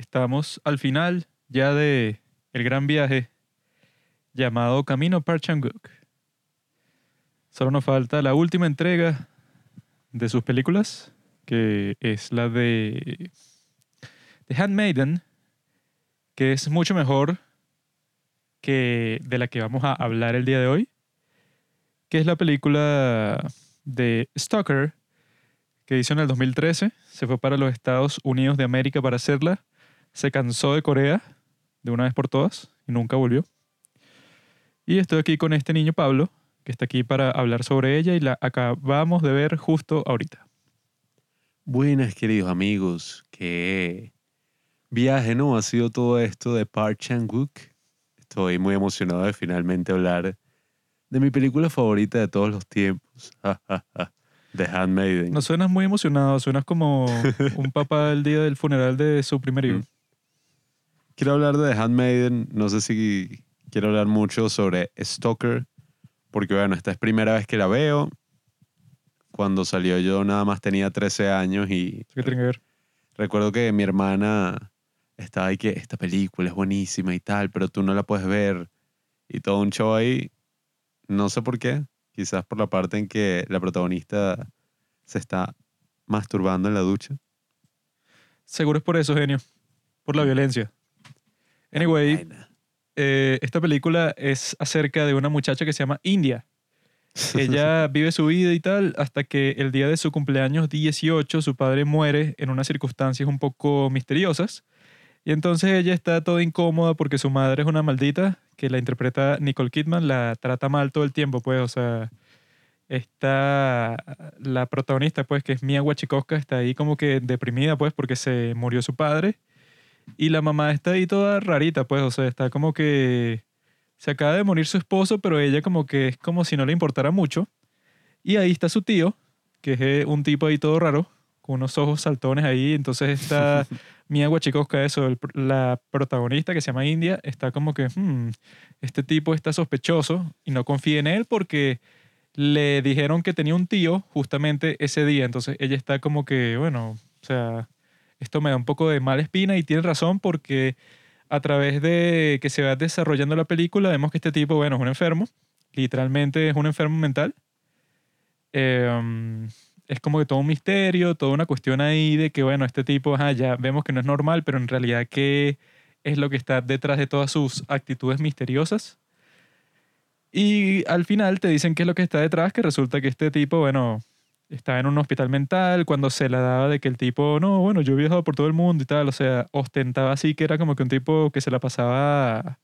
Estamos al final ya de el gran viaje llamado Camino Parchanguk. Solo nos falta la última entrega de sus películas, que es la de The Handmaiden, que es mucho mejor que de la que vamos a hablar el día de hoy, que es la película de Stalker, que hizo en el 2013, se fue para los Estados Unidos de América para hacerla, se cansó de Corea de una vez por todas y nunca volvió. Y estoy aquí con este niño Pablo, que está aquí para hablar sobre ella y la acabamos de ver justo ahorita. Buenas, queridos amigos. Qué viaje, ¿no? Ha sido todo esto de Park Chan-wook. Estoy muy emocionado de finalmente hablar de mi película favorita de todos los tiempos. The Handmaiden. No suenas muy emocionado, suenas como un papá el día del funeral de su primer hijo. Quiero hablar de The Handmaiden. No sé si quiero hablar mucho sobre Stalker, porque bueno, esta es primera vez que la veo. Cuando salió yo nada más tenía 13 años y ¿Qué tiene que ver? recuerdo que mi hermana estaba ahí que esta película es buenísima y tal, pero tú no la puedes ver. Y todo un show ahí. No sé por qué. Quizás por la parte en que la protagonista se está masturbando en la ducha. Seguro es por eso, genio. Por la violencia. Anyway, eh, esta película es acerca de una muchacha que se llama India. Ella vive su vida y tal hasta que el día de su cumpleaños 18 su padre muere en unas circunstancias un poco misteriosas. Y entonces ella está toda incómoda porque su madre es una maldita que la interpreta Nicole Kidman, la trata mal todo el tiempo, pues, o sea, está la protagonista, pues, que es Mia Wasikowska, está ahí como que deprimida, pues, porque se murió su padre. Y la mamá está ahí toda rarita, pues, o sea, está como que se acaba de morir su esposo, pero ella como que es como si no le importara mucho. Y ahí está su tío, que es eh, un tipo ahí todo raro, con unos ojos saltones ahí. Entonces está Mia Wasikowska, eso, el la protagonista que se llama India, está como que, "Hmm, este tipo está sospechoso y no confía en él porque le dijeron que tenía un tío justamente ese día. Entonces ella está como que, bueno, o sea, esto me da un poco de mala espina y tiene razón porque a través de que se va desarrollando la película vemos que este tipo, bueno, es un enfermo, literalmente es un enfermo mental. Eh, es como que todo un misterio, toda una cuestión ahí de que, bueno, este tipo, ya vemos que no es normal, pero en realidad, ¿qué es lo que está detrás de todas sus actitudes misteriosas? Y al final te dicen qué es lo que está detrás, que resulta que este tipo, bueno, estaba en un hospital mental cuando se la daba de que el tipo, no, bueno, yo he viajado por todo el mundo y tal, o sea, ostentaba así que era como que un tipo que se la pasaba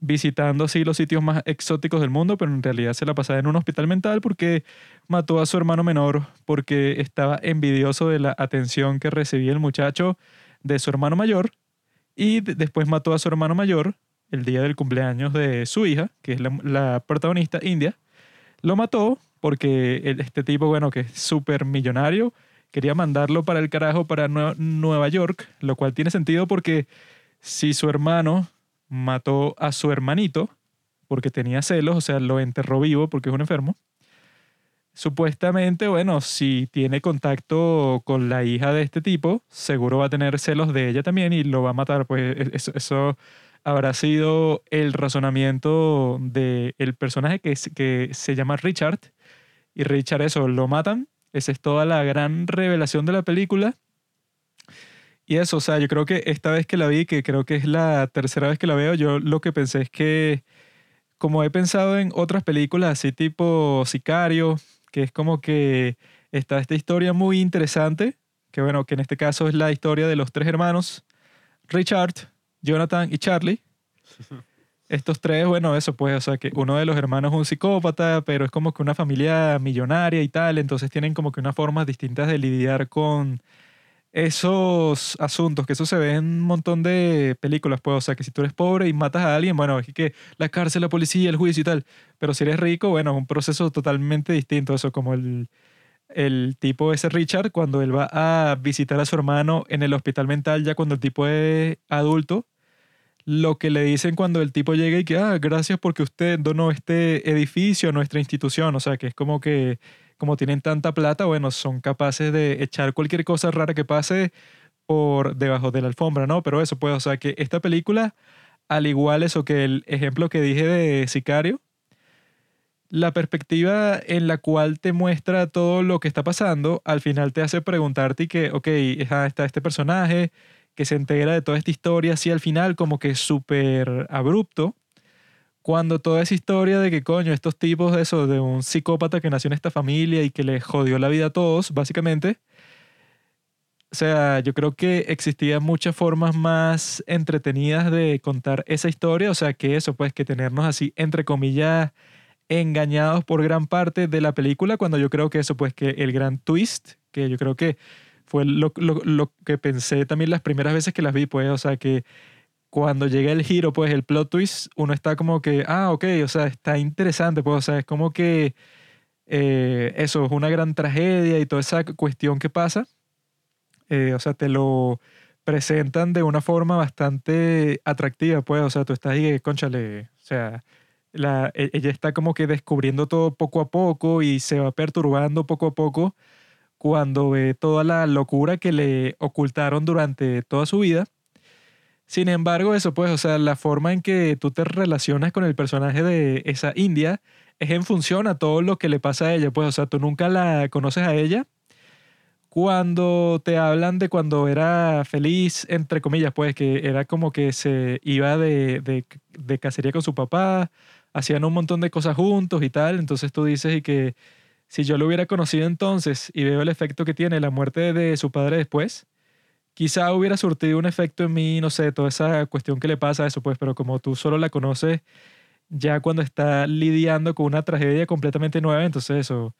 visitando así los sitios más exóticos del mundo, pero en realidad se la pasaba en un hospital mental porque mató a su hermano menor, porque estaba envidioso de la atención que recibía el muchacho de su hermano mayor y de- después mató a su hermano mayor el día del cumpleaños de su hija, que es la, la protagonista india. Lo mató porque este tipo, bueno, que es súper millonario, quería mandarlo para el carajo para Nue- Nueva York, lo cual tiene sentido porque si su hermano mató a su hermanito porque tenía celos, o sea, lo enterró vivo porque es un enfermo. Supuestamente, bueno, si tiene contacto con la hija de este tipo, seguro va a tener celos de ella también y lo va a matar. Pues e- eso, eso habrá sido el razonamiento del personaje que, que se llama Richard. Y Richard, eso, lo matan. Esa es toda la gran revelación de la película. Y eso, o sea, yo creo que esta vez que la vi, que creo que es la tercera vez que la veo, yo lo que pensé es que, como he pensado en otras películas así tipo Sicario, que es como que está esta historia muy interesante, que bueno, que en este caso es la historia de los tres hermanos, Richard, Jonathan y Charlie. Estos tres, bueno, eso pues, o sea, que uno de los hermanos es un psicópata, pero es como que una familia millonaria y tal, entonces tienen como que unas formas distintas de lidiar con esos asuntos, que eso se ve en un montón de películas, pues, o sea, que si tú eres pobre y matas a alguien, bueno, es que la cárcel, la policía, el juicio y tal, pero si eres rico, bueno, es un proceso totalmente distinto, eso como el, el tipo ese Richard, cuando él va a visitar a su hermano en el hospital mental, ya cuando el tipo es adulto, lo que le dicen cuando el tipo llega y que, ah, gracias porque usted donó este edificio a nuestra institución, o sea, que es como que, como tienen tanta plata, bueno, son capaces de echar cualquier cosa rara que pase por debajo de la alfombra, ¿no? Pero eso, pues, o sea, que esta película, al igual eso que el ejemplo que dije de Sicario, la perspectiva en la cual te muestra todo lo que está pasando, al final te hace preguntarte que, ok, está este personaje que se entera de toda esta historia, así al final como que súper abrupto, cuando toda esa historia de que, coño, estos tipos de eso, de un psicópata que nació en esta familia y que le jodió la vida a todos, básicamente, o sea, yo creo que existían muchas formas más entretenidas de contar esa historia, o sea, que eso, pues, que tenernos así, entre comillas, engañados por gran parte de la película, cuando yo creo que eso, pues que el gran twist, que yo creo que fue lo, lo, que pensé también las primeras veces que las vi, pues, o sea, que cuando llega el giro, pues el plot twist, uno está como que, ah, ok, o sea, está interesante, pues, o sea, es como que eh, eso es una gran tragedia y toda esa cuestión que pasa, eh, o sea, te lo presentan de una forma bastante atractiva, pues, o sea, tú estás ahí, conchale, o sea, la, e, ella está como que descubriendo todo poco a poco y se va perturbando poco a poco cuando ve toda la locura que le ocultaron durante toda su vida. Sin embargo, eso pues, o sea, la forma en que tú te relacionas con el personaje de esa India es en función a todo lo que le pasa a ella, pues, o sea, tú nunca la conoces a ella. Cuando te hablan de cuando era feliz, entre comillas, pues, que era como que se iba de, de, de cacería con su papá, hacían un montón de cosas juntos y tal. Entonces tú dices y que si yo lo hubiera conocido entonces y veo el efecto que tiene la muerte de su padre después, quizá hubiera surtido un efecto en mí, no sé, toda esa cuestión que le pasa a eso, pues, pero como tú solo la conoces ya cuando está lidiando con una tragedia completamente nueva, entonces eso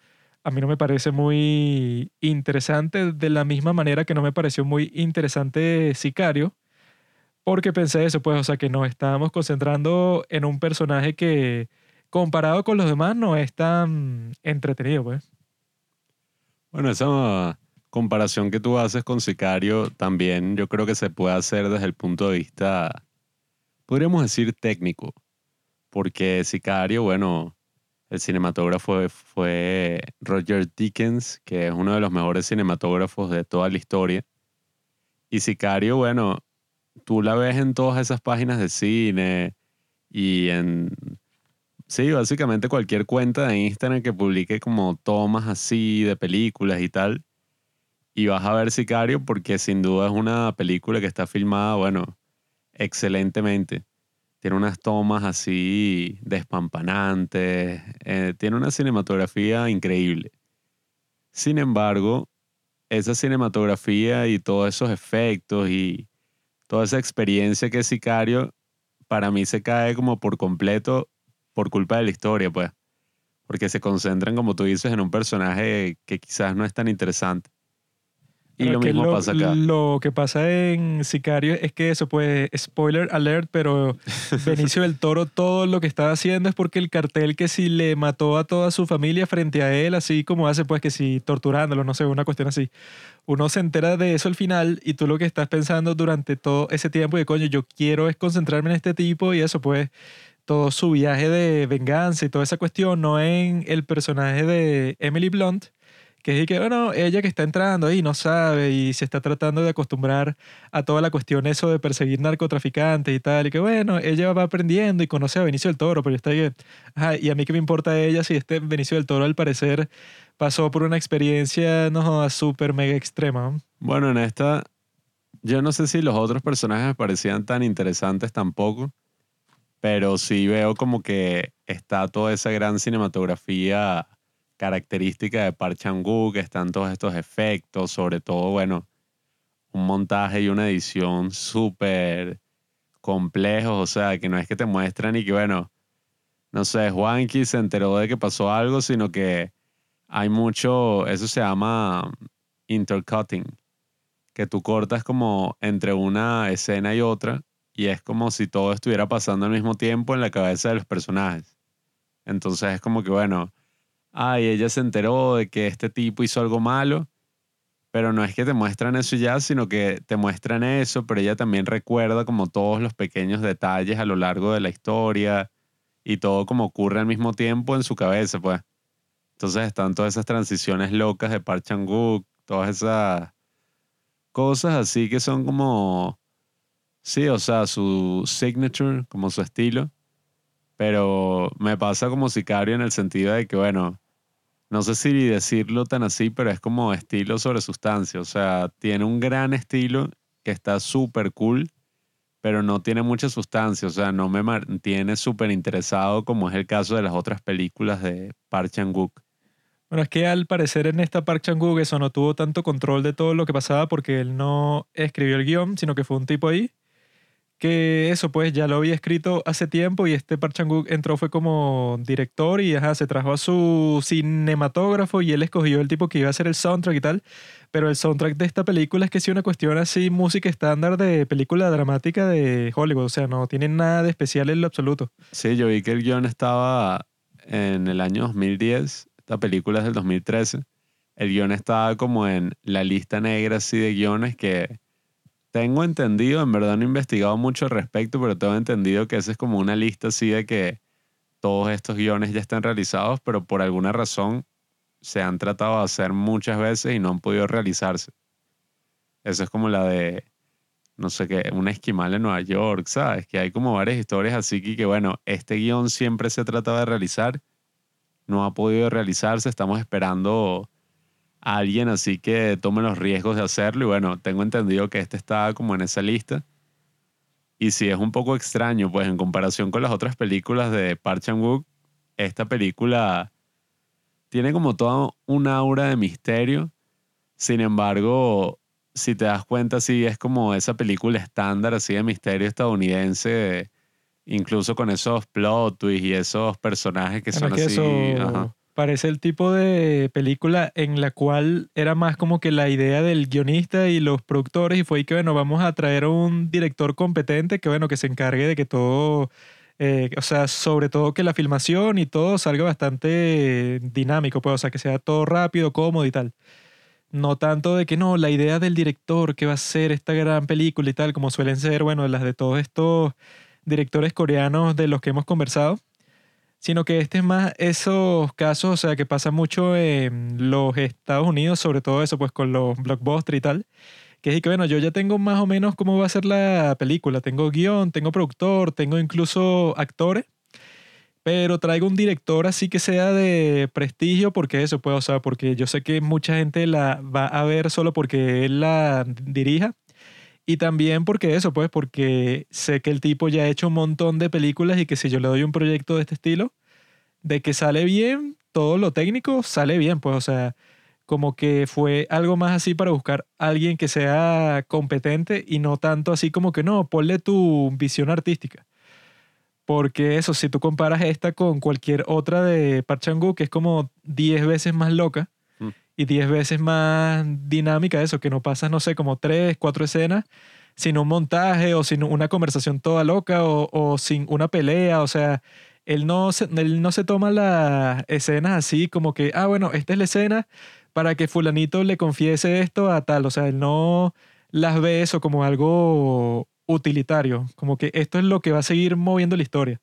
a mí no me parece muy interesante de la misma manera que no me pareció muy interesante Sicario, porque pensé eso, pues, o sea, que nos estábamos concentrando en un personaje que comparado con los demás no es tan entretenido, pues. Bueno, esa comparación que tú haces con Sicario también yo creo que se puede hacer desde el punto de vista, podríamos decir, técnico. Porque Sicario, bueno, el cinematógrafo fue Roger Dickens, que es uno de los mejores cinematógrafos de toda la historia. Y Sicario, bueno, tú la ves en todas esas páginas de cine y en... Sí, básicamente cualquier cuenta de Instagram que publique como tomas así de películas y tal. Y vas a ver Sicario porque sin duda es una película que está filmada, bueno, excelentemente. Tiene unas tomas así despampanantes. Eh, tiene una cinematografía increíble. Sin embargo, esa cinematografía y todos esos efectos y toda esa experiencia que es Sicario, para mí se cae como por completo por culpa de la historia, pues. Porque se concentran, como tú dices, en un personaje que quizás no es tan interesante. Y lo mismo pasa acá. Lo que pasa en Sicario es que eso, pues, spoiler alert, pero Benicio del Toro todo lo que estaba haciendo es porque el cartel que si le mató a toda su familia frente a él, así como hace, pues, que si torturándolo, no sé, una cuestión así. Uno se entera de eso al final y tú lo que estás pensando durante todo ese tiempo de coño, yo quiero es concentrarme en este tipo y eso, pues, todo su viaje de venganza y toda esa cuestión, no en el personaje de Emily Blunt, que es que, bueno, ella que está entrando ahí no sabe y se está tratando de acostumbrar a toda la cuestión eso de perseguir narcotraficantes y tal, y que bueno, ella va aprendiendo y conoce a Benicio del Toro, pero está bien. y a mí qué me importa ella si este Benicio del Toro al parecer pasó por una experiencia, no, súper mega extrema. Bueno, en esta, yo no sé si los otros personajes parecían tan interesantes tampoco, pero sí veo como que está toda esa gran cinematografía característica de Park Chan-wook, están todos estos efectos, sobre todo, bueno, un montaje y una edición súper complejos, o sea, que no es que te muestran y que, bueno, no sé, Juanqui se enteró de que pasó algo, sino que hay mucho, eso se llama intercutting, que tú cortas como entre una escena y otra y es como si todo estuviera pasando al mismo tiempo en la cabeza de los personajes. Entonces es como que, bueno, ay, ella se enteró de que este tipo hizo algo malo, pero no es que te muestran eso ya, sino que te muestran eso, pero ella también recuerda como todos los pequeños detalles a lo largo de la historia y todo como ocurre al mismo tiempo en su cabeza, pues. Entonces están todas esas transiciones locas de Park Chan-wook, todas esas cosas así que son como, sí, o sea, su signature, como su estilo. Pero me pasa como sicario en el sentido de que, bueno, no sé si decirlo tan así, pero es como estilo sobre sustancia. O sea, tiene un gran estilo que está súper cool, pero no tiene mucha sustancia. O sea, no me mantiene súper interesado como es el caso de las otras películas de Park Chan-wook. Bueno, es que al parecer en esta Park Chan-wook eso no tuvo tanto control de todo lo que pasaba porque él no escribió el guion, sino que fue un tipo ahí que eso pues ya lo había escrito hace tiempo y este Park Chan-wook entró fue como director y ajá, se trajo a su cinematógrafo y él escogió el tipo que iba a hacer el soundtrack y tal, pero el soundtrack de esta película es que sí una cuestión así música estándar de película dramática de Hollywood, o sea, no tiene nada de especial en lo absoluto. Sí, yo vi que el guion estaba en el año 2010, esta película es del 2013, el guion estaba como en la lista negra así de guiones que tengo entendido, en verdad no he investigado mucho al respecto, pero tengo entendido que esa es como una lista así de que todos estos guiones ya están realizados, pero por alguna razón se han tratado de hacer muchas veces y no han podido realizarse. Eso es como la de, no sé qué, un esquimal en Nueva York, ¿sabes? Que hay como varias historias así que, bueno, este guion siempre se trataba de realizar, no ha podido realizarse, estamos esperando alguien así que tome los riesgos de hacerlo. Y bueno, tengo entendido que este está como en esa lista. Y si es un poco extraño, pues en comparación con las otras películas de Park Chan-wook, esta película tiene como toda un aura de misterio. Sin embargo, si te das cuenta, sí es como esa película estándar así de misterio estadounidense, incluso con esos plot twists y esos personajes que son así. Parece el tipo de película en la cual era más como que la idea del guionista y los productores y fue que, bueno, vamos a traer a un director competente que, bueno, que se encargue de que todo, eh, o sea, sobre todo que la filmación y todo salga bastante dinámico, pues, o sea, que sea todo rápido, cómodo y tal. No tanto de que no, la idea del director que va a ser esta gran película y tal, como suelen ser, bueno, las de todos estos directores coreanos de los que hemos conversado sino que este es más esos casos, o sea, que pasa mucho en los Estados Unidos, sobre todo eso, pues con los blockbusters y tal, que es que, bueno, yo ya tengo más o menos cómo va a ser la película, tengo guion, tengo productor, tengo incluso actores, pero traigo un director así que sea de prestigio, porque eso, pues, o sea, porque yo sé que mucha gente la va a ver solo porque él la dirija, y también porque eso, pues, porque sé que el tipo ya ha hecho un montón de películas y que si yo le doy un proyecto de este estilo, de que sale bien, todo lo técnico sale bien, pues, o sea, como que fue algo más así para buscar alguien que sea competente y no tanto así como que no, ponle tu visión artística. Porque eso, si tú comparas esta con cualquier otra de Park que es como 10 veces más loca, y 10 veces más dinámica eso, que no pasas, no sé, como 3, 4 escenas sin un montaje o sin una conversación toda loca o, o sin una pelea, o sea, él no, se, él no se toma las escenas así como que, ah, bueno, esta es la escena para que fulanito le confiese esto a tal, o sea, él no las ve eso como algo utilitario, como que esto es lo que va a seguir moviendo la historia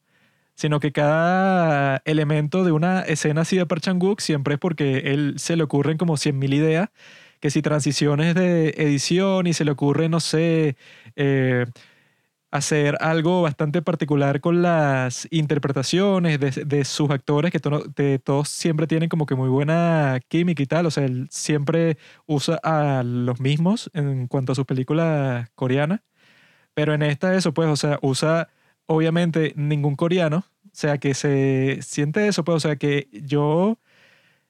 sino que cada elemento de una escena así de Park siempre es porque él se le ocurren como 100.000 ideas, que si transiciones de edición y se le ocurre, no sé, eh, hacer algo bastante particular con las interpretaciones de, sus actores, que todos siempre tienen como que muy buena química y tal, o sea, él siempre usa a los mismos en cuanto a sus películas coreanas, pero en esta eso, pues, o sea, usa obviamente ningún coreano, o sea, que se siente eso, pues, o sea, que yo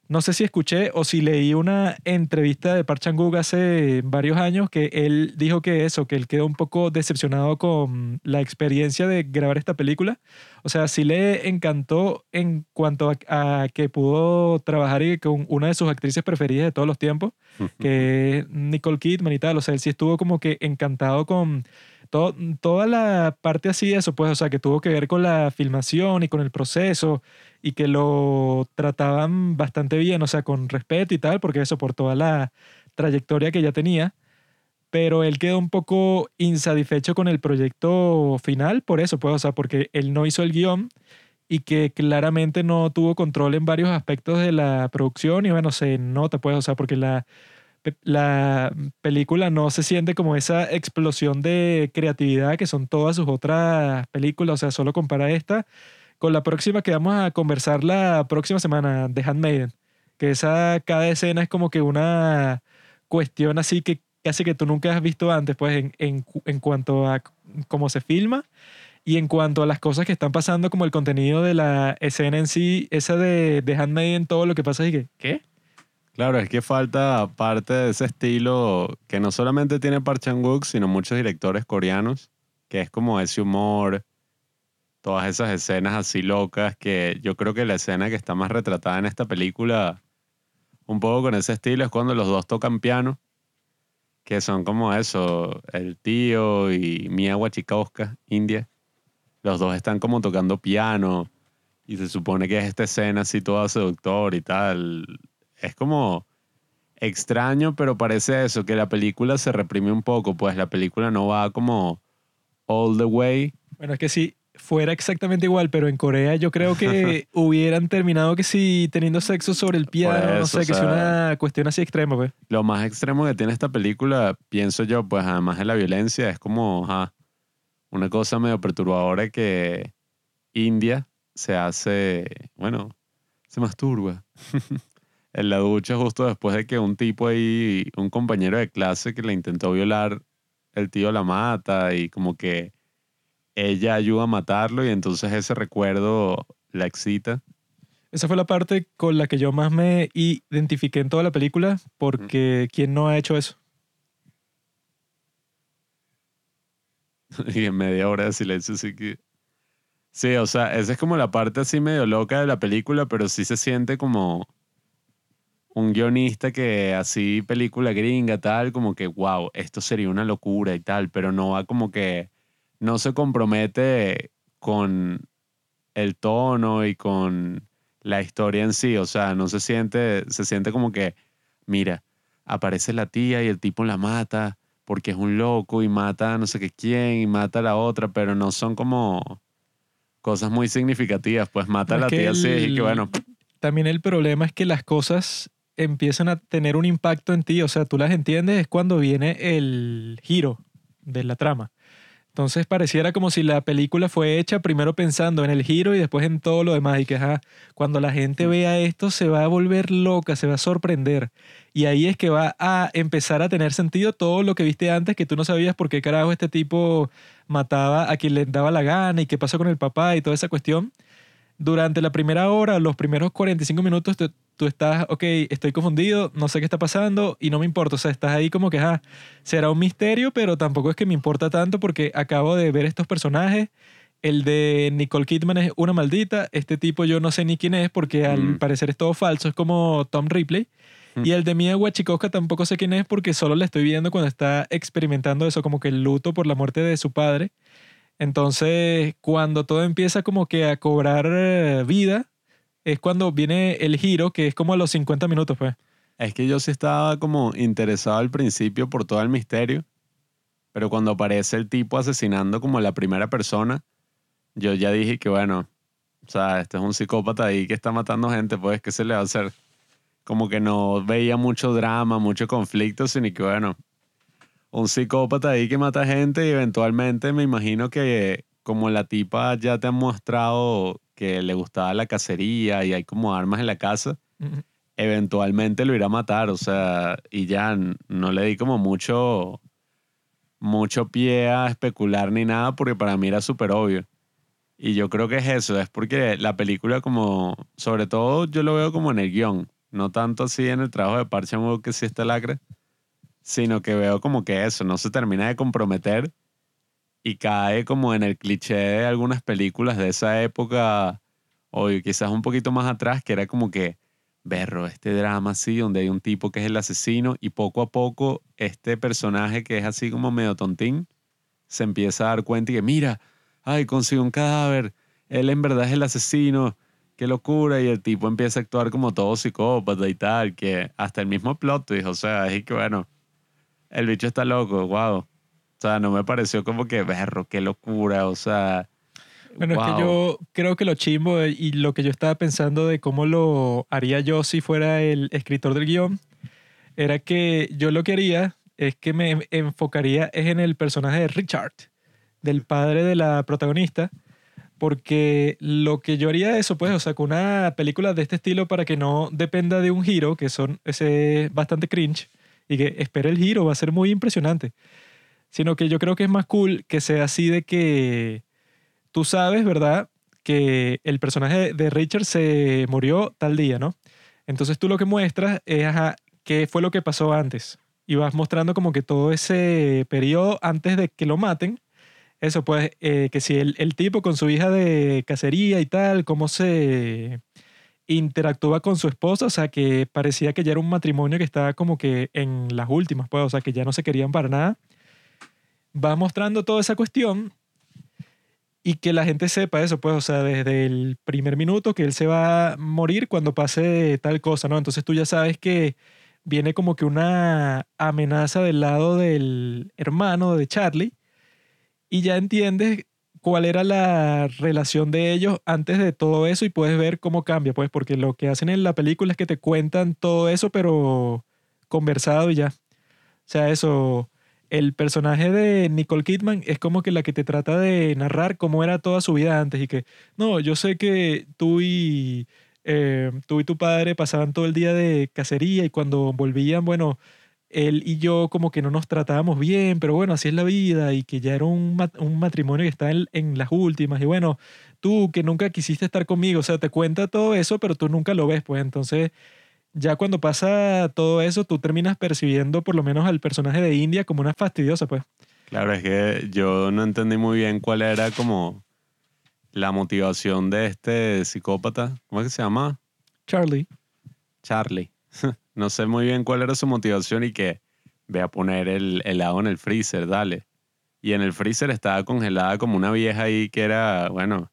no sé si escuché o si leí una entrevista de Park Chan-wook hace varios años que él dijo que eso, que él quedó un poco decepcionado con la experiencia de grabar esta película. O sea, sí le encantó en cuanto a, que pudo trabajar con una de sus actrices preferidas de todos los tiempos, que es Nicole Kidman y tal. O sea, él sí estuvo como que encantado con toda la parte así de eso, pues, o sea, que tuvo que ver con la filmación y con el proceso y que lo trataban bastante bien, o sea, con respeto y tal, porque eso por toda la trayectoria que ya tenía. Pero él quedó un poco insatisfecho con el proyecto final, por eso, pues, o sea, porque él no hizo el guion y que claramente no tuvo control en varios aspectos de la producción y bueno, se nota, pues, o sea, porque la la película no se siente como esa explosión de creatividad que son todas sus otras películas. O sea, solo compara esta con la próxima que vamos a conversar la próxima semana, The Handmaiden. Que esa, cada escena es como que una cuestión así que casi que tú nunca has visto antes, pues en, en, en cuanto a cómo se filma y en cuanto a las cosas que están pasando, como el contenido de la escena en sí, esa de, de Handmaiden, todo lo que pasa y que, ¿qué? Claro, es que falta parte de ese estilo que no solamente tiene Park Chan-wook, sino muchos directores coreanos, que es como ese humor, todas esas escenas así locas, que yo creo que la escena que está más retratada en esta película, un poco con ese estilo, es cuando los dos tocan piano, que son como eso, el tío y Mia Wasikowska, India. Los dos están como tocando piano y se supone que es esta escena así toda seductor y tal. Es como extraño, pero parece eso, que la película se reprime un poco, pues la película no va como all the way. Bueno, es que si fuera exactamente igual, pero en Corea yo creo que hubieran terminado que si teniendo sexo sobre el piano, no eso, sé, que o sea- una cuestión así extrema, pues. Lo más extremo que tiene esta película, pienso yo, pues además de la violencia, es como ajá, una cosa medio perturbadora que India se hace, bueno, se masturba en la ducha justo después de que un tipo ahí, un compañero de clase que le intentó violar, el tío la mata y como que ella ayuda a matarlo y entonces ese recuerdo la excita. Esa fue la parte con la que yo más me identifiqué en toda la película, porque ¿quién no ha hecho eso? Y en media hora de silencio sí que... Sí, o sea, esa es como la parte así medio loca de la película, pero sí se siente como un guionista que así película gringa, tal, como que, wow, esto sería una locura y tal, pero no va como que, no se compromete con el tono y con la historia en sí, o sea, no se siente, se siente como que, mira, aparece la tía y el tipo la mata porque es un loco y mata a no sé qué quién y mata a la otra, pero no son como cosas muy significativas, pues mata a la tía así y el- que bueno, También el problema es que las cosas empiezan a tener un impacto en ti, o sea, tú las entiendes es cuando viene el giro de la trama. Entonces pareciera como si la película fue hecha primero pensando en el giro y después en todo lo demás y que ajá, cuando la gente vea esto se va a volver loca, se va a sorprender. Y ahí es que va a empezar a tener sentido todo lo que viste antes que tú no sabías por qué carajo este tipo mataba a quien le daba la gana y qué pasó con el papá y toda esa cuestión. Durante la primera hora, los primeros 45 minutos, tú, estás, ok, estoy confundido, no sé qué está pasando y no me importa. O sea, estás ahí como que, ah, será un misterio, pero tampoco es que me importa tanto porque acabo de ver estos personajes. El de Nicole Kidman es una maldita. Este tipo yo no sé ni quién es porque al Mm. parecer es todo falso. Es como Tom Ripley. Mm. Y el de Mia Wasikowska tampoco sé quién es porque solo le estoy viendo cuando está experimentando eso, como que el luto por la muerte de su padre. Entonces, cuando todo empieza como que a cobrar eh, vida, es cuando viene el giro, que es como a los 50 minutos, pues. es que yo sí estaba como interesado al principio por todo el misterio, pero cuando aparece el tipo asesinando como la primera persona, yo ya dije que bueno, o sea, este es un psicópata ahí que está matando gente, pues, ¿qué se le va a hacer? Como que no veía mucho drama, mucho conflicto, sino que bueno, un psicópata ahí que mata gente y eventualmente me imagino que como la tipa ya te ha mostrado que le gustaba la cacería y hay como armas en la casa, eventualmente lo irá a matar, o sea, y ya no le di como mucho, mucho pie a especular ni nada, porque para mí era súper obvio. Y yo creo que es eso, es porque la película como, sobre todo yo lo veo como en el guion, no tanto así en el trabajo de Chan-wook que sí está lacre, sino que veo como que eso, no se termina de comprometer y cae como en el cliché de algunas películas de esa época, o quizás un poquito más atrás, que era como que, berro, este drama así, donde hay un tipo que es el asesino y poco a poco este personaje que es así como medio tontín, se empieza a dar cuenta y que, mira, ay, consigo un cadáver, él en verdad es el asesino, qué locura, y el tipo empieza a actuar como todo psicópata y tal, que hasta el mismo plot twist, o sea, es que bueno, el bicho está loco, wow. O sea, no me pareció como que, berro, qué locura, o sea... Bueno, es wow. que yo creo que lo chimbo y lo que yo estaba pensando de cómo lo haría yo si fuera el escritor del guion, era que yo lo que haría es que me enfocaría es en el personaje de Richard, del padre de la protagonista, porque lo que yo haría eso, pues, o sea, con una película de este estilo para que no dependa de un giro, que son ese bastante cringe, y que espere el giro, va a ser muy impresionante. Sino que yo creo que es más cool que sea así de que tú sabes, ¿verdad? Que el personaje de Richard se murió tal día, ¿no? Entonces tú lo que muestras es ajá, qué fue lo que pasó antes. Y vas mostrando como que todo ese periodo antes de que lo maten. Eso pues, eh, que si el, el tipo con su hija de cacería y tal, cómo se interactúa con su esposa, o sea, que parecía que ya era un matrimonio que estaba como que en las últimas, pues, o sea, que ya no se querían para nada. Va mostrando toda esa cuestión y que la gente sepa eso, pues, o sea, desde el primer minuto que él se va a morir cuando pase tal cosa, ¿no? Entonces tú ya sabes que viene como que una amenaza del lado del hermano de Charlie y ya entiendes cuál era la relación de ellos antes de todo eso y puedes ver cómo cambia, pues, porque lo que hacen en la película es que te cuentan todo eso, pero conversado y ya. O sea, eso, el personaje de Nicole Kidman es como que la que te trata de narrar cómo era toda su vida antes y que, no, yo sé que tú y, eh, tú y tu padre pasaban todo el día de cacería y cuando volvían, bueno, él y yo como que no nos tratábamos bien, pero bueno, así es la vida y que ya era un, un matrimonio que está en, en, las últimas y bueno, tú que nunca quisiste estar conmigo, o sea, te cuenta todo eso, pero tú nunca lo ves, pues entonces ya cuando pasa todo eso, tú terminas percibiendo por lo menos al personaje de India como una fastidiosa, pues. Claro, es que yo no entendí muy bien cuál era como la motivación de este psicópata. ¿Cómo es que se llama? Charlie. Charlie. no sé muy bien cuál era su motivación y que ve a poner el helado en el freezer, dale. Y en el freezer estaba congelada como una vieja ahí que era, bueno,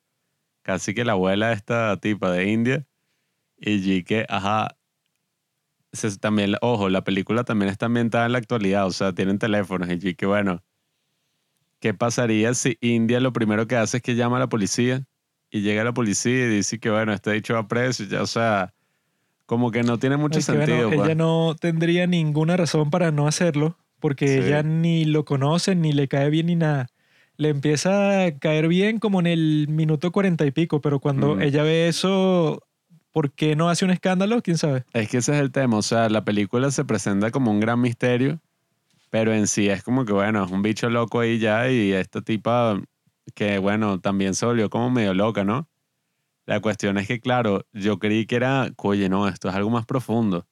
casi que la abuela de esta tipa de India. Y que, ajá, también, ojo, la película también está ambientada en la actualidad, o sea, tienen teléfonos y que bueno, ¿qué pasaría si India lo primero que hace es que llama a la policía y llega la policía y dice que bueno, está dicho a preso, ya, o sea, como que no tiene mucho sentido. Bueno, ella pues. no tendría ninguna razón para no hacerlo, porque ella ni lo conoce, ni le cae bien ni nada. Le empieza a caer bien como en el minuto cuarenta y pico, pero cuando mm. ella ve eso, ¿Por qué no hace un escándalo? ¿Quién sabe? Es que ese es el tema. O sea, la película se presenta como un gran misterio, pero en sí es como que, bueno, es un bicho loco ahí ya y esta tipa que, bueno, también se volvió como medio loca, ¿no? La cuestión es que, claro, yo creí que era, oye, no, esto es algo más profundo.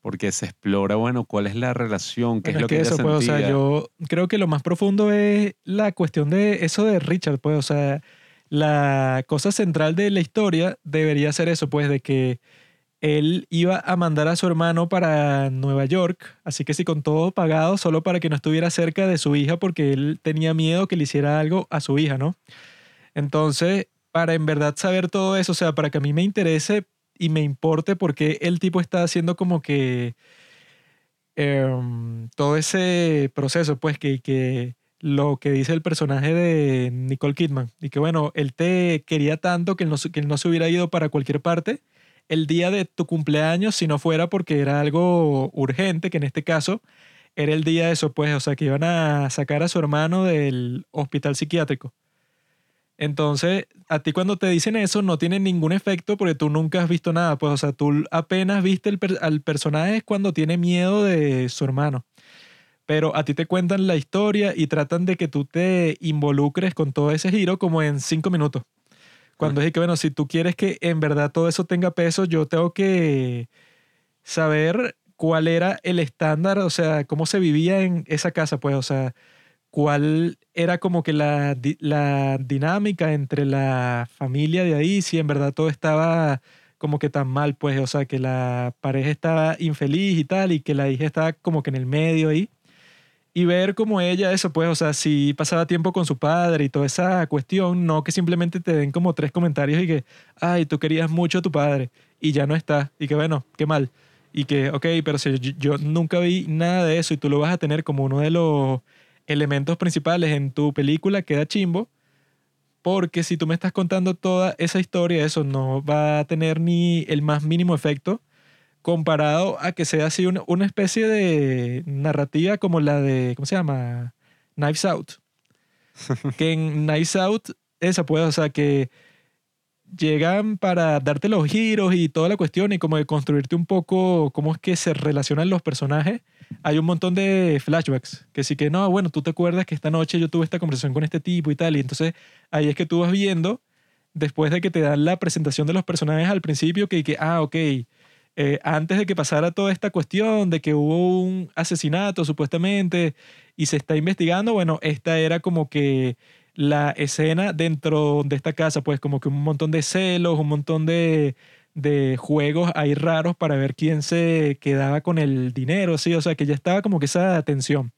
Porque se explora, bueno, cuál es la relación, qué es lo que, eso, pues, o sea, yo creo que lo más profundo es la cuestión de eso de Richard, pues, o sea, la cosa central de la historia debería ser eso, pues, de que él iba a mandar a su hermano para Nueva York, así que sí, con todo pagado, solo para que no estuviera cerca de su hija, porque él tenía miedo que le hiciera algo a su hija, ¿no? Entonces, para en verdad saber todo eso, o sea, para que a mí me interese y me importe porque el tipo está haciendo como que em, todo ese proceso, pues, que, que lo que dice el personaje de Nicole Kidman. Y que bueno, él te quería tanto que él no, que no se hubiera ido para cualquier parte el día de tu cumpleaños si no fuera porque era algo urgente, que en este caso era el día de eso, pues, o sea, que iban a sacar a su hermano del hospital psiquiátrico. Entonces, a ti cuando te dicen eso no tiene ningún efecto porque tú nunca has visto nada, pues, o sea, tú apenas viste el al personaje cuando tiene miedo de su hermano pero a ti te cuentan la historia y tratan de que tú te involucres con todo ese giro como en cinco minutos. Cuando es que, bueno, si tú quieres que en verdad todo eso tenga peso, yo tengo que saber cuál era el estándar, o sea, cómo se vivía en esa casa, pues, o sea, cuál era como que la, la dinámica entre la familia de ahí, si en verdad todo estaba como que tan mal, pues, o sea, que la pareja estaba infeliz y tal, y que la hija estaba como que en el medio ahí y ver cómo ella, eso pues, o sea, si pasaba tiempo con su padre y toda esa cuestión, no que simplemente te den como tres comentarios y que, ay, tú querías mucho a tu padre y ya no está, y que bueno, qué mal. Y que, ok, pero si yo, nunca vi nada de eso y tú lo vas a tener como uno de los elementos principales en tu película, queda chimbo, porque si tú me estás contando toda esa historia, eso no va a tener ni el más mínimo efecto comparado a que sea así una, una especie de narrativa como la de, ¿cómo se llama? Knives Out. que en Knives Out, esa puede, o sea, que llegan para darte los giros y toda la cuestión y como de construirte un poco cómo es que se relacionan los personajes. Hay un montón de flashbacks que sí que no, bueno, tú te acuerdas que esta noche yo tuve esta conversación con este tipo y tal, y entonces ahí es que tú vas viendo, después de que te dan la presentación de los personajes al principio, que, que ah, ok, eh, antes de que pasara toda esta cuestión de que hubo un asesinato supuestamente y se está investigando, bueno, esta era como que la escena dentro de esta casa, pues como que un montón de celos, un montón de, de juegos ahí raros para ver quién se quedaba con el dinero, sí, o sea que ya estaba como que esa tensión.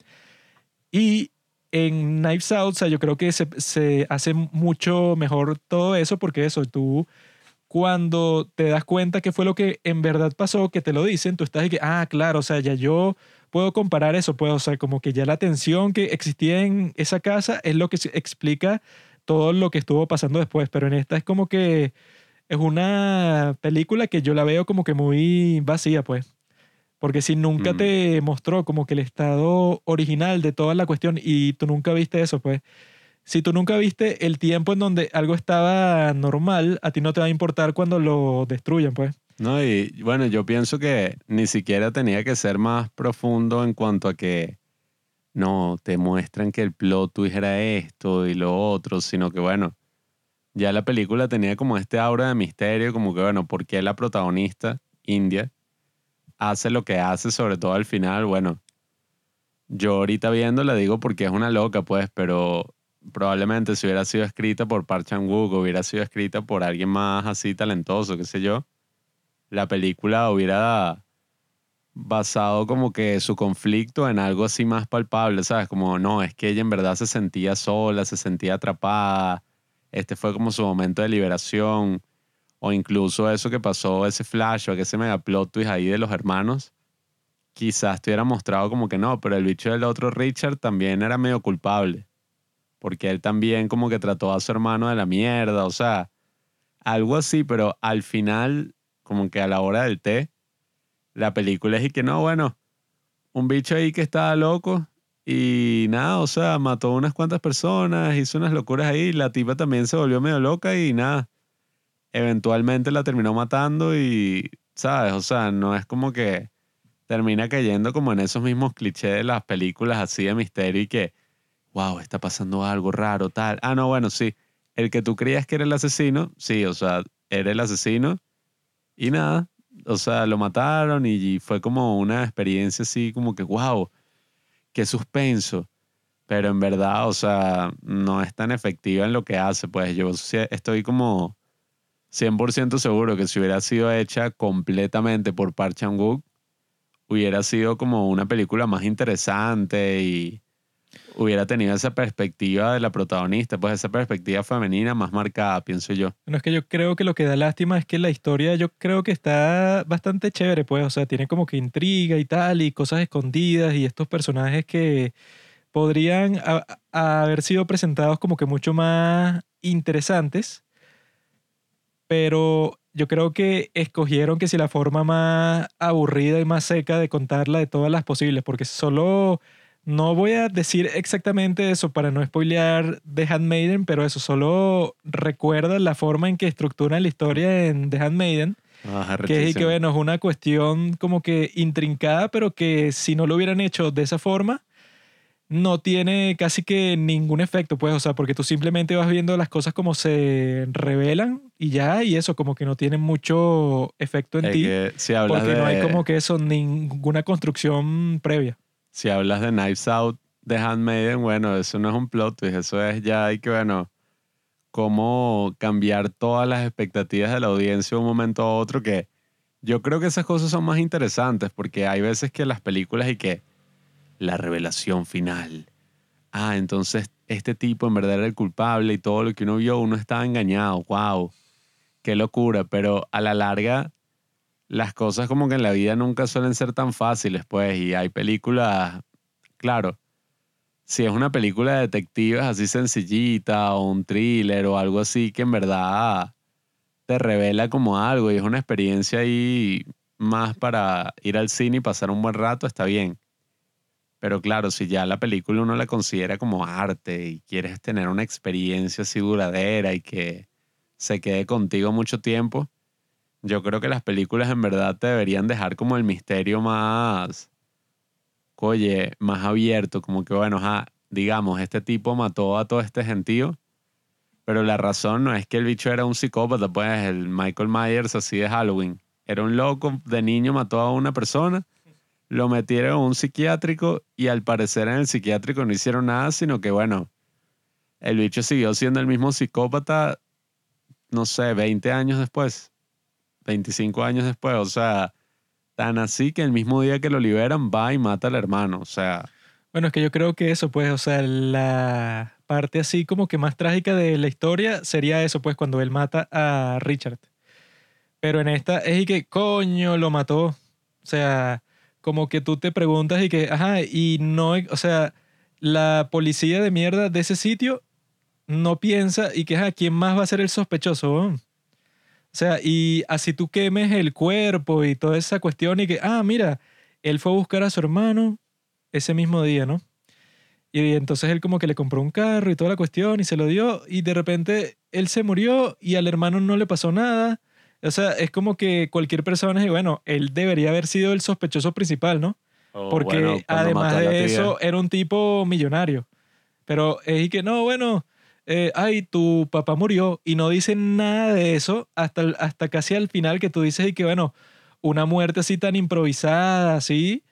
Y en Knives Out, o sea, yo creo que se, se hace mucho mejor todo eso porque eso, tú cuando te das cuenta que fue lo que en verdad pasó, que te lo dicen, tú estás de que, ah, claro, o sea, ya yo puedo comparar eso, puedo, o sea, como que ya la tensión que existía en esa casa es lo que explica todo lo que estuvo pasando después, pero en esta es como que es una película que yo la veo como que muy vacía, pues. Porque si nunca Mm. te mostró como que el estado original de toda la cuestión y tú nunca viste eso, pues. Si tú nunca viste el tiempo en donde algo estaba normal, a ti no te va a importar cuando lo destruyan, pues. No, y bueno, yo pienso que ni siquiera tenía que ser más profundo en cuanto a que no te muestran que el plot twist era esto y lo otro, sino que bueno, ya la película tenía como este aura de misterio, como que bueno, ¿por qué la protagonista, India, hace lo que hace, sobre todo al final? Bueno, yo ahorita viéndola digo porque es una loca, pues, pero probablemente si hubiera sido escrita por Park Chan-wook, hubiera sido escrita por alguien más así talentoso, qué sé yo, la película hubiera basado como que su conflicto en algo así más palpable, ¿sabes? Como, no, es que ella en verdad se sentía sola, se sentía atrapada, este fue como su momento de liberación, o incluso eso que pasó, ese flash o ese mega plot twist ahí de los hermanos, quizás te hubiera mostrado como que no, pero el bicho del otro Richard también era medio culpable, porque él también como que trató a su hermano de la mierda, o sea, algo así, pero al final, como que a la hora del té, la película es y que no, bueno, un bicho ahí que estaba loco y nada, o sea, mató unas cuantas personas, hizo unas locuras ahí, la tipa también se volvió medio loca y nada, eventualmente la terminó matando y, ¿sabes? O sea, no es como que termina cayendo como en esos mismos clichés de las películas así de misterio y que, wow, está pasando algo raro, tal. Ah, no, bueno, sí, el que tú creías que era el asesino, sí, o sea, era el asesino y nada, o sea, lo mataron y fue como una experiencia así como que, wow, qué suspenso. Pero en verdad, o sea, no es tan efectiva en lo que hace. Pues yo estoy como 100% seguro que si hubiera sido hecha completamente por Park Chan-wook, hubiera sido como una película más interesante y hubiera tenido esa perspectiva de la protagonista, pues esa perspectiva femenina más marcada, pienso yo. Bueno, es que yo creo que lo que da lástima es que la historia yo creo que está bastante chévere, pues, o sea, tiene como que intriga y tal, y cosas escondidas, y estos personajes que podrían haber sido presentados como que mucho más interesantes, pero yo creo que escogieron que si la forma más aburrida y más seca de contarla de todas las posibles, porque solo no voy a decir exactamente eso para no spoilear The Handmaiden, pero eso solo recuerda la forma en que estructuran la historia en The Handmaiden, Ah, que es y que bueno, es una cuestión como que intrincada, pero que si no lo hubieran hecho de esa forma, no tiene casi que ningún efecto, pues, o sea, porque tú simplemente vas viendo las cosas como se revelan y ya, y eso como que no tiene mucho efecto en Es ti, que si porque de, no hay como que eso, ninguna construcción previa. Si hablas de Knives Out, de Handmaiden, bueno, eso no es un plot twist, eso es ya hay que, bueno, cómo cambiar todas las expectativas de la audiencia de un momento a otro, que yo creo que esas cosas son más interesantes, porque hay veces que las películas y que la revelación final. Ah, entonces este tipo en verdad era el culpable y todo lo que uno vio, uno estaba engañado, wow, qué locura, pero a la larga las cosas como que en la vida nunca suelen ser tan fáciles, pues, y hay películas, claro, si es una película de detectives así sencillita o un thriller o algo así que en verdad te revela como algo y es una experiencia ahí más para ir al cine y pasar un buen rato, está bien. Pero claro, si ya la película uno la considera como arte y quieres tener una experiencia así duradera y que se quede contigo mucho tiempo, yo creo que las películas en verdad te deberían dejar como el misterio más, oye, más abierto, como que bueno, digamos, este tipo mató a todo este gentío, pero la razón no es que el bicho era un psicópata, pues el Michael Myers así de Halloween. Era un loco, de niño mató a una persona, lo metieron a un psiquiátrico y al parecer en el psiquiátrico no hicieron nada, sino que bueno, el bicho siguió siendo el mismo psicópata, no sé, 20 años después, 25 años después, o sea, tan así que el mismo día que lo liberan va y mata al hermano, o sea... Bueno, es que yo creo que eso, pues, o sea, la parte así como que más trágica de la historia sería eso, pues, cuando él mata a Richard. Pero en esta es y que, coño, lo mató. O sea, como que tú te preguntas y que, ajá, y no, o sea, la policía de mierda de ese sitio no piensa y que, ajá, ¿quién más va a ser el sospechoso? O sea, y así tú quemes el cuerpo y toda esa cuestión y que, ah, mira, él fue a buscar a su hermano ese mismo día, ¿no? Y entonces él como que le compró un carro y toda la cuestión y se lo dio y de repente él se murió y al hermano no le pasó nada o sea, es como que cualquier persona, y bueno, él debería haber sido el sospechoso principal, ¿no? Oh, Porque además de eso, era un tipo millonario. Pero es que no, bueno, eh, ay, tu papá murió y no dicen nada de eso hasta, hasta casi al final que tú dices y que, bueno, una muerte así tan improvisada, así,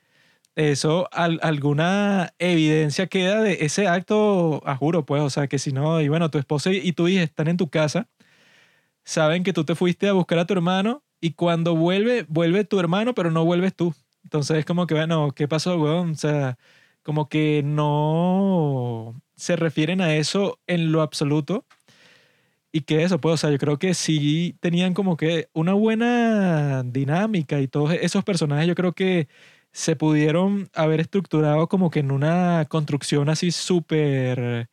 eso, alguna evidencia queda de ese acto, a juro, pues, o sea, que si no, y bueno, tu esposa y tu hija están en tu casa saben que tú te fuiste a buscar a tu hermano y cuando vuelve, vuelve tu hermano, pero no vuelves tú. Entonces es como que, bueno, ¿qué pasó, weón? O sea, como que no se refieren a eso en lo absoluto. Y que eso, pues, o sea, yo creo que sí tenían como que una buena dinámica y todos esos personajes yo creo que se pudieron haber estructurado como que en una construcción así súper,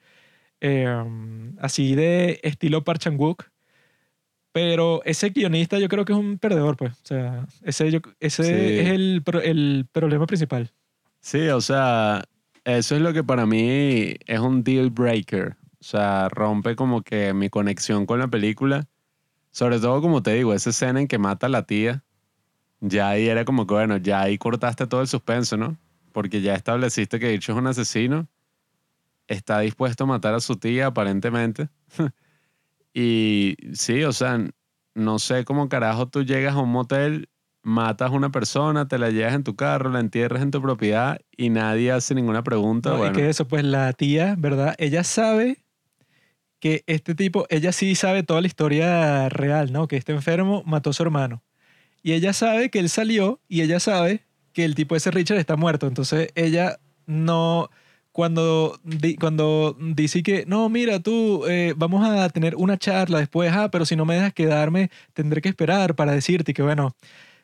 em, así de estilo Park Chan-wook pero ese guionista yo creo que es un perdedor, pues. O sea, ese, ese es el, el problema principal. Sí, o sea, eso es lo que para mí es un deal breaker. O sea, rompe como que mi conexión con la película. Sobre todo, como te digo, esa escena en que mata a la tía. Ya ahí era como que, bueno, ya ahí cortaste todo el suspenso, ¿no? Porque ya estableciste que dicho es un asesino. Está dispuesto a matar a su tía, aparentemente. Y sí, o sea, no sé cómo carajo tú llegas a un motel, matas a una persona, te la llevas en tu carro, la entierras en tu propiedad y nadie hace ninguna pregunta. No, bueno. que eso, pues la tía, ¿verdad? Ella sabe que este tipo, ella sí sabe toda la historia real, ¿no? Que este enfermo mató a su hermano. Y ella sabe que él salió y ella sabe que el tipo ese Richard está muerto. Entonces ella no cuando, cuando dice que, no, mira, tú, eh, vamos a tener una charla después, ah, pero si no me dejas quedarme, tendré que esperar para decirte que, bueno,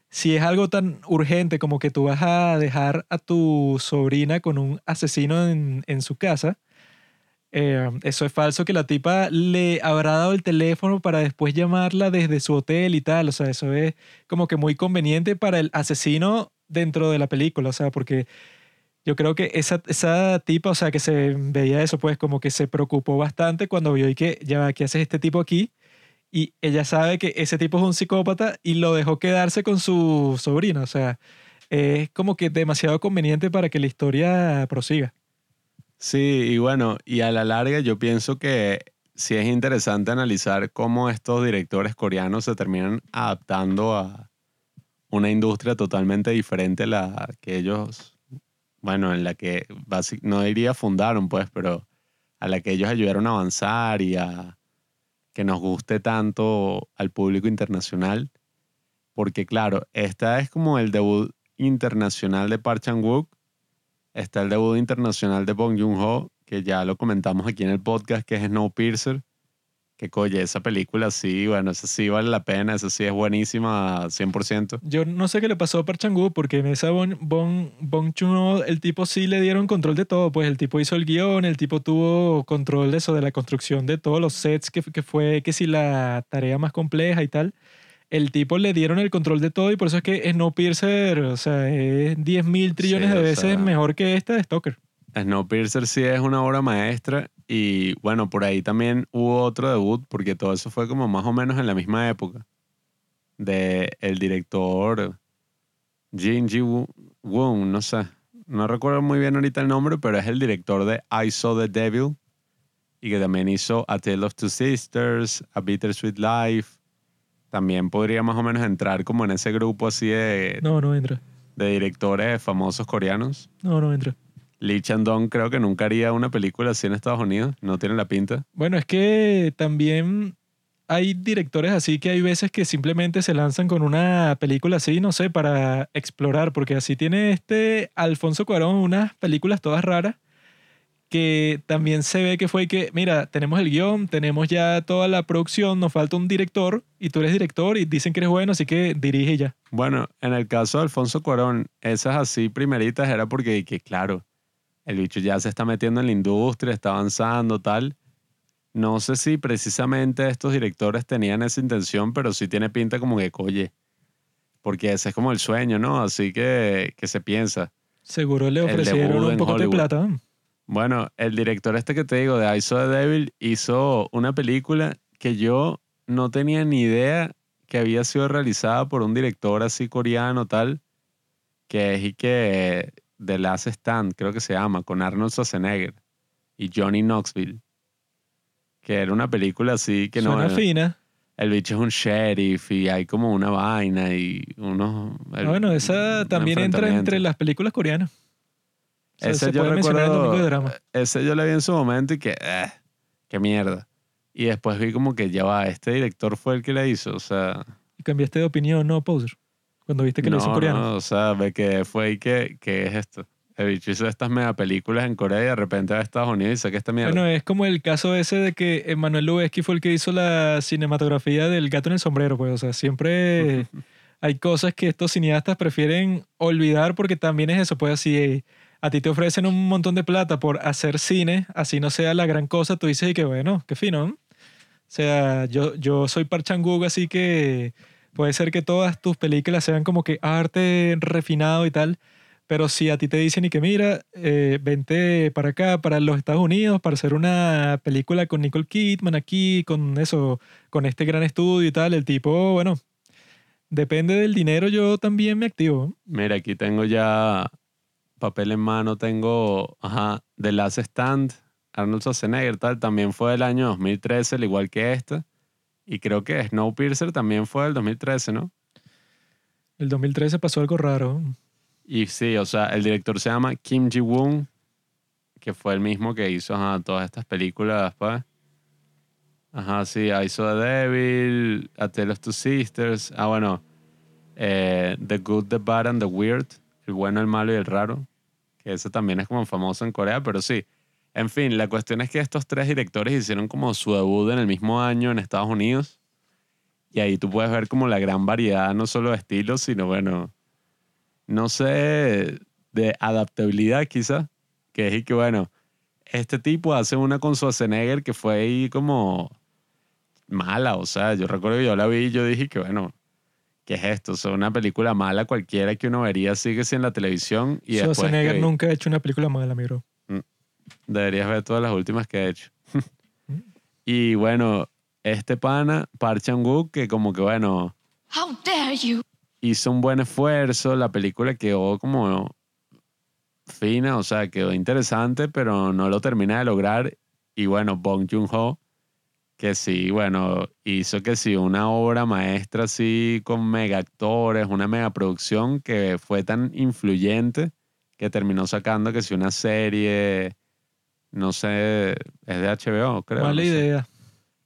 si es algo tan urgente como que tú vas a dejar a tu sobrina con un asesino en, en su casa, eh, eso es falso que la tipa le habrá dado el teléfono para después llamarla desde su hotel y tal. O sea, eso es como que muy conveniente para el asesino dentro de la película. O sea, porque yo creo que esa, esa tipa, o sea, que se veía eso, pues como que se preocupó bastante cuando vio y que, ya, ¿qué hace este tipo aquí? Y ella sabe que ese tipo es un psicópata y lo dejó quedarse con su sobrino. O sea, es como que demasiado conveniente para que la historia prosiga. Sí, y bueno, y a la larga yo pienso que sí es interesante analizar cómo estos directores coreanos se terminan adaptando a una industria totalmente diferente a la que ellos bueno, en la que no diría fundaron, pues, pero a la que ellos ayudaron a avanzar y a que nos guste tanto al público internacional. Porque claro, esta es como el debut internacional de Park Chan-wook. Está el debut internacional de Bong Joon-ho, que ya lo comentamos aquí en el podcast, que es Snowpiercer que coye, esa película sí, bueno, esa sí vale la pena, esa sí es buenísima 100%. Yo no sé qué le pasó a Park porque en esa Bon, bon, bon el tipo sí le dieron control de todo, pues el tipo hizo el guion, el tipo tuvo control de eso, de la construcción de todos los sets, que, que fue que sí la tarea más compleja y tal. el tipo le dieron el control de todo y por eso es que Snowpiercer, o sea, es 10 mil trillones Sí, de veces sea- mejor que esta de Stoker. Snowpiercer sí es una obra maestra y bueno, por ahí también hubo otro debut porque todo eso fue como más o menos en la misma época de el director Jin Ji Woon, no sé, no recuerdo muy bien ahorita el nombre, pero es el director de I Saw the Devil y que también hizo A Tale of Two Sisters, A Bittersweet Life. También podría más o menos entrar como en ese grupo así de, No, no entra. de directores famosos coreanos. No, no entra. Lee Chandong creo que nunca haría una película así en Estados Unidos, no tiene la pinta. Bueno, es que también hay directores así que hay veces que simplemente se lanzan con una película así, no sé, para explorar, porque así tiene este Alfonso Cuarón unas películas todas raras que también se ve que fue que, mira, tenemos el guion, tenemos ya toda la producción, nos falta un director y tú eres director y dicen que eres bueno, así que dirige ya. Bueno, en el caso de Alfonso Cuarón, esas así primeritas era porque, que, claro, el bicho ya se está metiendo en la industria, está avanzando, tal. No sé si precisamente estos directores tenían esa intención, pero sí tiene pinta como que, oye, porque ese es como el sueño, ¿no? Así que, que se piensa. Seguro le ofrecieron un poco de plata. Bueno, el director este que te digo de I Saw the Devil hizo una película que yo no tenía ni idea que había sido realizada por un director así coreano tal, que es y que The Last Stand, creo que se llama, con Arnold Schwarzenegger y Johnny Knoxville. Que era una película así que no... Suena el, fina. el bicho es un sheriff y hay como una vaina y unos... el- Ah, bueno, esa también entra entre las películas coreanas. O sea, Ese se yo recuerdo- Domingo de Drama. Ese yo le vi en su momento y que, eh, qué mierda. Y después vi como que ya va, este director fue el que la hizo. O sea, Y cambiaste de opinión, ¿no, Poser? Cuando viste que lo hizo en no, coreano. no, o sea, ve que fue y que, ¿qué es esto? El bicho hizo estas mega películas en Corea y de repente va a Estados Unidos y saca esta mierda. Bueno, es como el caso ese de que Emanuel Lubezki fue el que hizo la cinematografía del gato en el sombrero, pues, o sea, siempre hay cosas que estos cineastas prefieren olvidar porque también es eso, pues así, a ti te ofrecen un montón de plata por hacer cine, así no sea la gran cosa, tú dices y que bueno, qué fino, ¿no? O sea, yo, yo soy Park Chan-wook, así que puede ser que todas tus películas sean como que arte refinado y tal, pero si a ti te dicen y que mira, eh, vente para acá, para los Estados Unidos, para hacer una película con Nicole Kidman aquí, con eso, con este gran estudio y tal, el tipo, bueno, depende del dinero, yo también me activo. Mira, aquí tengo ya papel en mano, tengo, ajá, The Last Stand, Arnold Schwarzenegger, tal, también fue del año 2013, al igual que esta. Y creo que Snowpiercer también fue del 2013, ¿no? El 2013 pasó algo raro. Y sí, o sea, el director se llama Kim Ji-woon, que fue el mismo que hizo ajá, todas estas películas después. Ajá, sí, I Saw the Devil, A Tale of Two Sisters. Ah, bueno, eh, The Good, The Bad and The Weird, El Bueno, El Malo y El Raro, que ese también es como famoso en Corea, pero sí. En fin, la cuestión es que estos tres directores hicieron como su debut en el mismo año en Estados Unidos. Y ahí tú puedes ver como la gran variedad, no solo de estilos, sino bueno, no sé, de adaptabilidad quizá, que es y que bueno, este tipo hace una con Schwarzenegger que fue ahí como mala, o sea, yo recuerdo que yo la vi y yo dije que bueno, ¿qué es esto? O sea, una película mala cualquiera que uno vería sí en la televisión y después Schwarzenegger que nunca ha hecho una película mala, mi bro. Deberías ver todas las últimas que he hecho. y bueno, este pana, Park Chan-wook, que como que bueno, How dare you! hizo un buen esfuerzo, la película quedó como fina, o sea, quedó interesante, pero no lo termina de lograr. Y bueno, Bong Joon-ho, que sí, bueno, hizo que sí una obra maestra así con mega actores, una mega producción que fue tan influyente que terminó sacando que sí una serie, no sé, es de HBO, creo. Mala no sé. idea.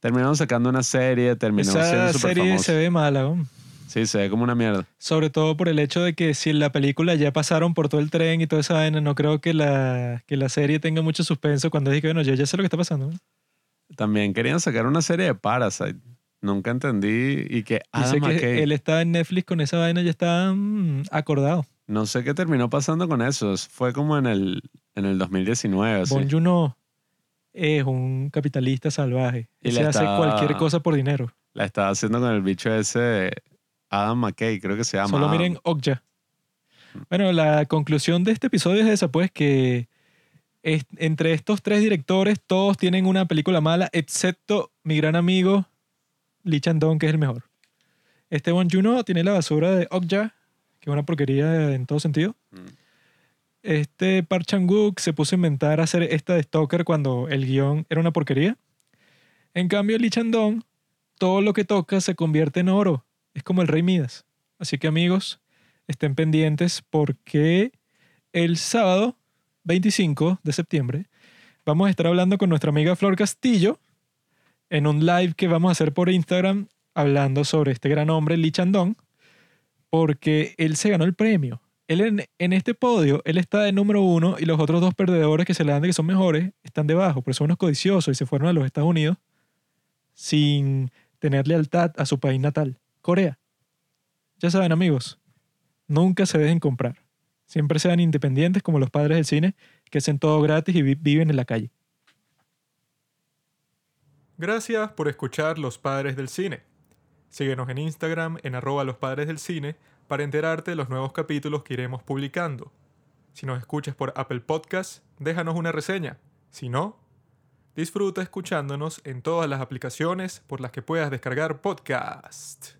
Terminaron sacando una serie, terminó Esa siendo serie se ve mala, ¿no? Sí, se ve como una mierda. Sobre todo por el hecho de que si en la película ya pasaron por todo el tren y toda esa vaina, no creo que la, que la serie tenga mucho suspenso cuando dije, bueno, yo ya sé lo que está pasando. También querían sacar una serie de Parasite. Nunca entendí. Y que Dice Adam que McKay, él está en Netflix con esa vaina, ya está mm, acordado. No sé qué terminó pasando con eso. Fue como en el, en el 2019. así. Bon Joon-ho es un capitalista salvaje. Y se hace cualquier cosa por dinero. La estaba haciendo con el bicho ese Adam McKay, creo que se llama. Solo Adam. miren Okja. Bueno, la conclusión de este episodio es esa, pues que es- entre estos tres directores todos tienen una película mala, excepto mi gran amigo Lee Chandong, que es el mejor. Este Won Juno tiene la basura de Okja, que es una porquería en todo sentido. Mm. Este Park Chan-wook se puso a inventar hacer esta de Stalker cuando el guion era una porquería. En cambio, Lee Chandong, todo lo que toca se convierte en oro. Es como el rey Midas. Así que amigos, estén pendientes porque el sábado 25 de septiembre vamos a estar hablando con nuestra amiga Flor Castillo en un live que vamos a hacer por Instagram hablando sobre este gran hombre, Lee Chandong, porque él se ganó el premio. Él en, este podio, él está de número uno y los otros dos perdedores que se le dan de que son mejores están debajo, porque son unos codiciosos y se fueron a los Estados Unidos sin tener lealtad a su país natal, Corea. Ya saben amigos, nunca se dejen comprar. Siempre sean independientes como los padres del cine que hacen todo gratis y vi- viven en la calle. Gracias por escuchar Los Padres del Cine. Síguenos en Instagram en arroba los padres del cine para enterarte de los nuevos capítulos que iremos publicando. Si nos escuchas por Apple Podcast, déjanos una reseña. Si no, disfruta escuchándonos en todas las aplicaciones por las que puedas descargar podcast.